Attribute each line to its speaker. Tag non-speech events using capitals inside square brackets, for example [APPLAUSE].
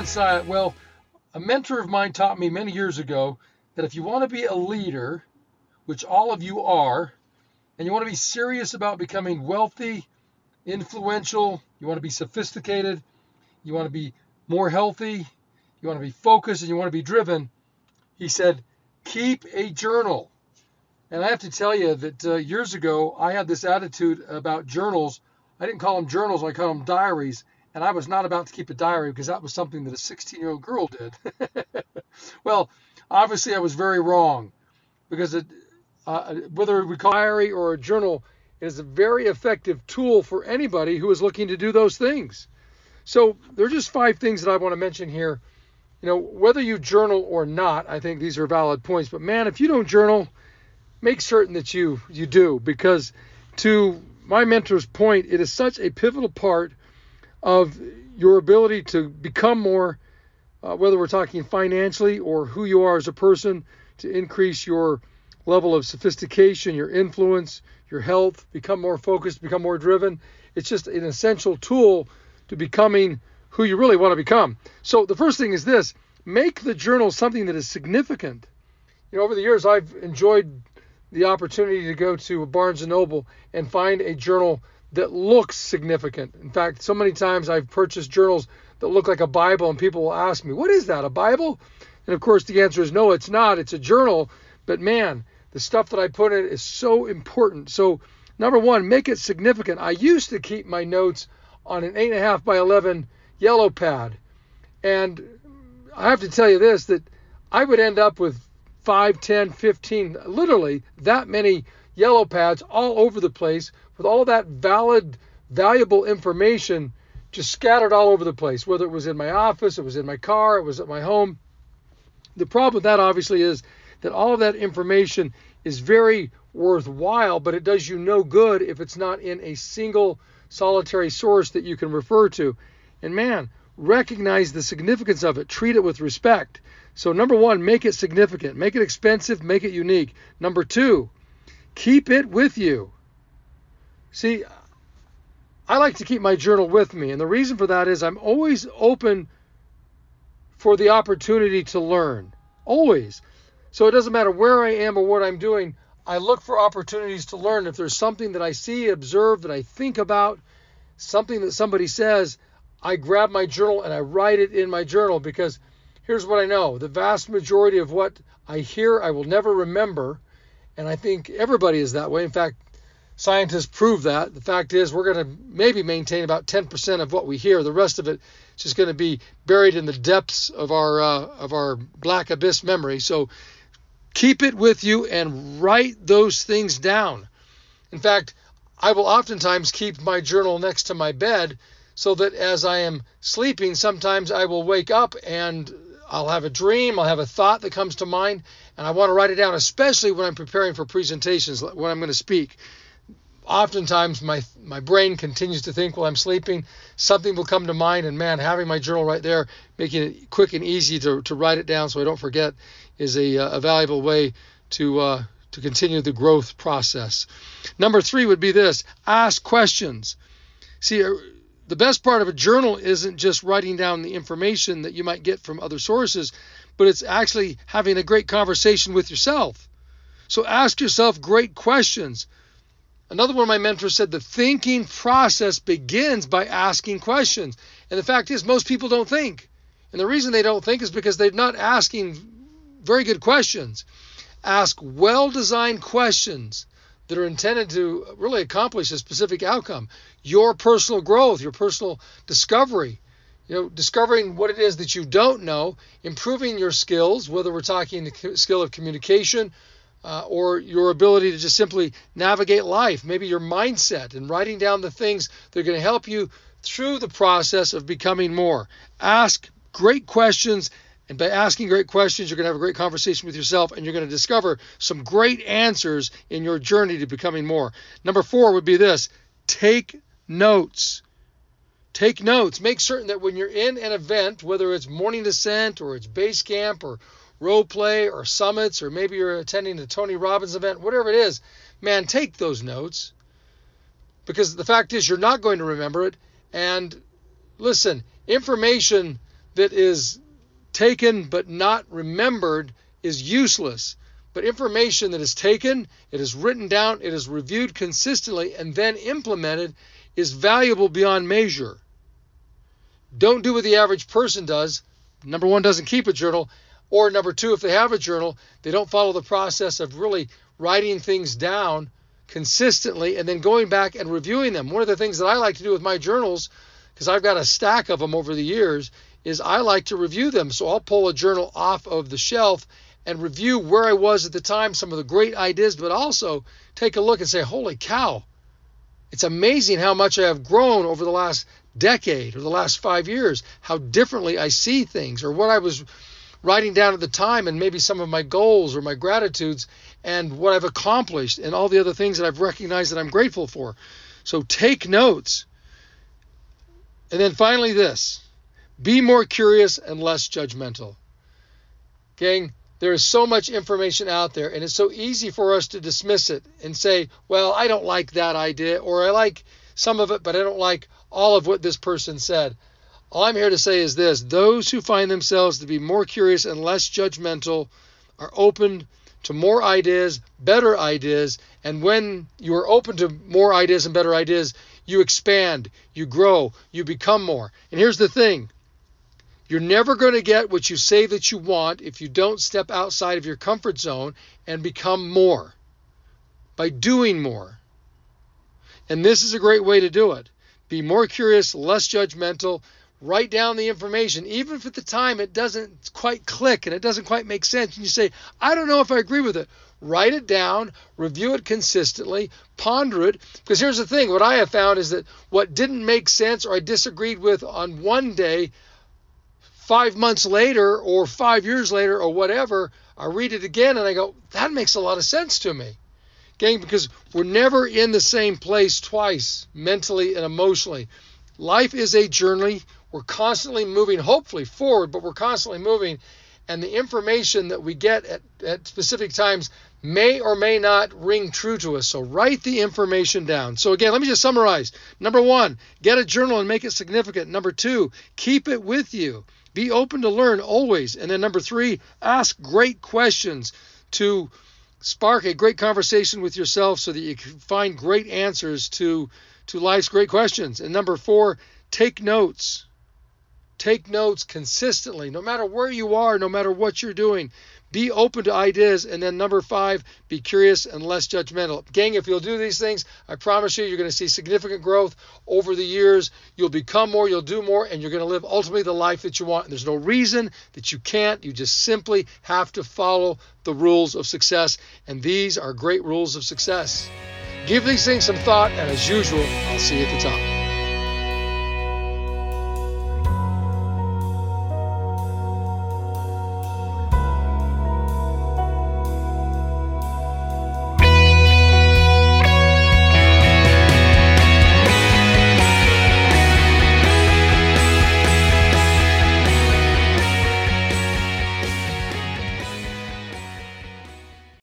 Speaker 1: Syatt. Well, a mentor of mine taught me many years ago that if you want to be a leader, which all of you are, and you want to be serious about becoming wealthy, influential, you want to be sophisticated, you want to be more healthy, you want to be focused, and you want to be driven, he said, keep a journal. And I have to tell you that uh, years ago, I had this attitude about journals. I didn't call them journals, I called them diaries. And I was not about to keep a diary because that was something that a 16 year old girl did. [LAUGHS] well, obviously, I was very wrong because it, uh, whether we call a diary or a journal, it is a very effective tool for anybody who is looking to do those things. So there are just five things that I want to mention here. You know, whether you journal or not, I think these are valid points. But man, if you don't journal, make certain that you you do because to my mentor's point, it is such a pivotal part of your ability to become more, uh, whether we're talking financially or who you are as a person, to increase your level of sophistication, your influence, your health, become more focused, become more driven. It's just an essential tool to becoming who you really want to become. So the first thing is this make the journal something that is significant. You know, over the years, I've enjoyed the opportunity to go to Barnes and Noble and find a journal that looks significant. In fact, so many times I've purchased journals that look like a Bible, and people will ask me, What is that, a Bible? And of course, the answer is no, it's not. It's a journal. But man, the stuff that I put in is so important. So, number one, make it significant. I used to keep my notes on an 8.5 by 11 yellow pad. And I have to tell you this that I would end up with 5, 10, 15, literally that many yellow pads all over the place with all that valid, valuable information just scattered all over the place, whether it was in my office, it was in my car, it was at my home. The problem with that, obviously, is that all of that information is very worthwhile, but it does you no good if it's not in a single solitary source that you can refer to. And man, recognize the significance of it, treat it with respect. So, number one, make it significant, make it expensive, make it unique. Number two, keep it with you. See, I like to keep my journal with me, and the reason for that is I'm always open for the opportunity to learn. Always. So it doesn't matter where I am or what I'm doing, I look for opportunities to learn. If there's something that I see, observe, that I think about, something that somebody says, I grab my journal and I write it in my journal because here's what I know the vast majority of what I hear, I will never remember. And I think everybody is that way. In fact, Scientists prove that. The fact is, we're going to maybe maintain about 10% of what we hear. The rest of it is just going to be buried in the depths of our uh, of our black abyss memory. So keep it with you and write those things down. In fact, I will oftentimes keep my journal next to my bed so that as I am sleeping, sometimes I will wake up and I'll have a dream, I'll have a thought that comes to mind, and I want to write it down, especially when I'm preparing for presentations, when I'm going to speak oftentimes my my brain continues to think while I'm sleeping. Something will come to mind, and man, having my journal right there, making it quick and easy to, to write it down so I don't forget, is a, a valuable way to uh, to continue the growth process. Number three would be this: ask questions. See, the best part of a journal isn't just writing down the information that you might get from other sources, but it's actually having a great conversation with yourself. So ask yourself great questions. Another one of my mentors said the thinking process begins by asking questions. And the fact is, most people don't think. And the reason they don't think is because they're not asking very good questions. Ask well designed questions that are intended to really accomplish a specific outcome your personal growth, your personal discovery. You know, discovering what it is that you don't know, improving your skills, whether we're talking the skill of communication, uh, or your ability to just simply navigate life, maybe your mindset and writing down the things that are going to help you through the process of becoming more. Ask great questions. And by asking great questions, you're going to have a great conversation with yourself and you're going to discover some great answers in your journey to becoming more. Number four would be this take notes. Take notes. Make certain that when you're in an event, whether it's morning descent or it's base camp or role play or summits, or maybe you're attending the Tony Robbins event, whatever it is, man, take those notes. Because the fact is, you're not going to remember it. And listen, information that is taken but not remembered is useless. But information that is taken, it is written down, it is reviewed consistently, and then implemented is valuable beyond measure. Don't do what the average person does. Number one, doesn't keep a journal. Or number two, if they have a journal, they don't follow the process of really writing things down consistently and then going back and reviewing them. One of the things that I like to do with my journals, because I've got a stack of them over the years, is I like to review them. So I'll pull a journal off of the shelf and review where I was at the time, some of the great ideas, but also take a look and say, holy cow, it's amazing how much I have grown over the last decade or the last five years, how differently I see things, or what I was writing down at the time, and maybe some of my goals or my gratitudes, and what I've accomplished, and all the other things that I've recognized that I'm grateful for. So take notes. And then finally, this be more curious and less judgmental. Gang, there is so much information out there, and it's so easy for us to dismiss it and say, well, I don't like that idea, or I like some of it, but I don't like all of what this person said. All I'm here to say is this those who find themselves to be more curious and less judgmental are open to more ideas, better ideas, and when you are open to more ideas and better ideas, you expand, you grow, you become more. And here's the thing you're never going to get what you say that you want if you don't step outside of your comfort zone and become more by doing more. And this is a great way to do it. Be more curious, less judgmental. Write down the information, even if at the time it doesn't quite click and it doesn't quite make sense. And you say, I don't know if I agree with it. Write it down, review it consistently, ponder it. Because here's the thing what I have found is that what didn't make sense or I disagreed with on one day, five months later or five years later or whatever, I read it again and I go, that makes a lot of sense to me. Gang, because we're never in the same place twice, mentally and emotionally. Life is a journey. We're constantly moving, hopefully forward, but we're constantly moving. And the information that we get at, at specific times may or may not ring true to us. So write the information down. So again, let me just summarize. Number one, get a journal and make it significant. Number two, keep it with you. Be open to learn always. And then number three, ask great questions to spark a great conversation with yourself so that you can find great answers to to life's great questions. And number 4, take notes. Take notes consistently, no matter where you are, no matter what you're doing. Be open to ideas. And then number five, be curious and less judgmental. Gang, if you'll do these things, I promise you, you're going to see significant growth over the years. You'll become more, you'll do more, and you're going to live ultimately the life that you want. And there's no reason that you can't. You just simply have to follow the rules of success. And these are great rules of success. Give these things some thought, and as usual, I'll see you at the top.